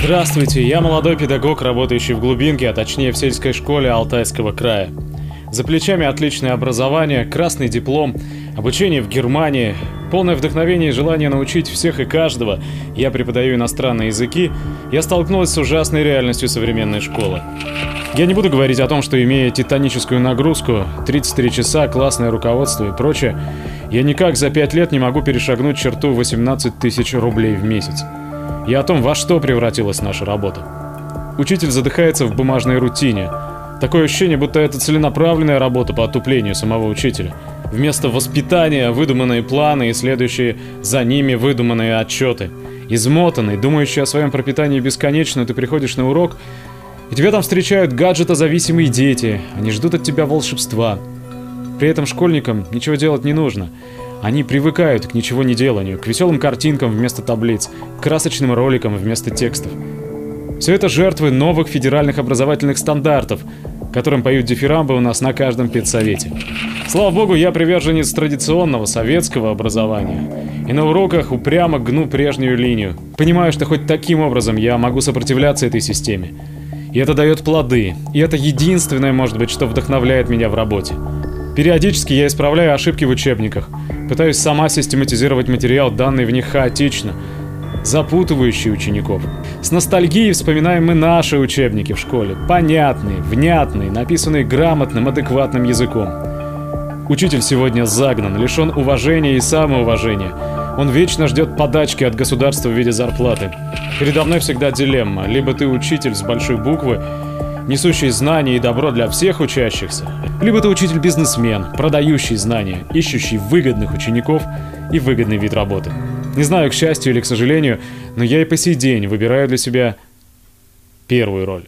Здравствуйте, я молодой педагог, работающий в глубинке, а точнее в сельской школе Алтайского края. За плечами отличное образование, красный диплом, обучение в Германии, полное вдохновение и желание научить всех и каждого. Я преподаю иностранные языки. Я столкнулась с ужасной реальностью современной школы. Я не буду говорить о том, что имея титаническую нагрузку, 33 часа, классное руководство и прочее, я никак за 5 лет не могу перешагнуть черту 18 тысяч рублей в месяц. Я о том, во что превратилась наша работа. Учитель задыхается в бумажной рутине – Такое ощущение, будто это целенаправленная работа по отуплению самого учителя. Вместо воспитания выдуманные планы и следующие за ними выдуманные отчеты. Измотанный, думающий о своем пропитании бесконечно, ты приходишь на урок, и тебя там встречают гаджетозависимые дети. Они ждут от тебя волшебства. При этом школьникам ничего делать не нужно. Они привыкают к ничего не деланию, к веселым картинкам вместо таблиц, к красочным роликам вместо текстов. Все это жертвы новых федеральных образовательных стандартов, которым поют дифирамбы у нас на каждом педсовете. Слава богу, я приверженец традиционного советского образования. И на уроках упрямо гну прежнюю линию. Понимаю, что хоть таким образом я могу сопротивляться этой системе. И это дает плоды. И это единственное, может быть, что вдохновляет меня в работе. Периодически я исправляю ошибки в учебниках. Пытаюсь сама систематизировать материал, данный в них хаотично, запутывающий учеников. С ностальгией вспоминаем мы наши учебники в школе. Понятные, внятные, написанные грамотным, адекватным языком. Учитель сегодня загнан, лишен уважения и самоуважения. Он вечно ждет подачки от государства в виде зарплаты. Передо мной всегда дилемма. Либо ты учитель с большой буквы, несущий знания и добро для всех учащихся, либо ты учитель-бизнесмен, продающий знания, ищущий выгодных учеников и выгодный вид работы. Не знаю, к счастью или к сожалению, но я и по сей день выбираю для себя первую роль.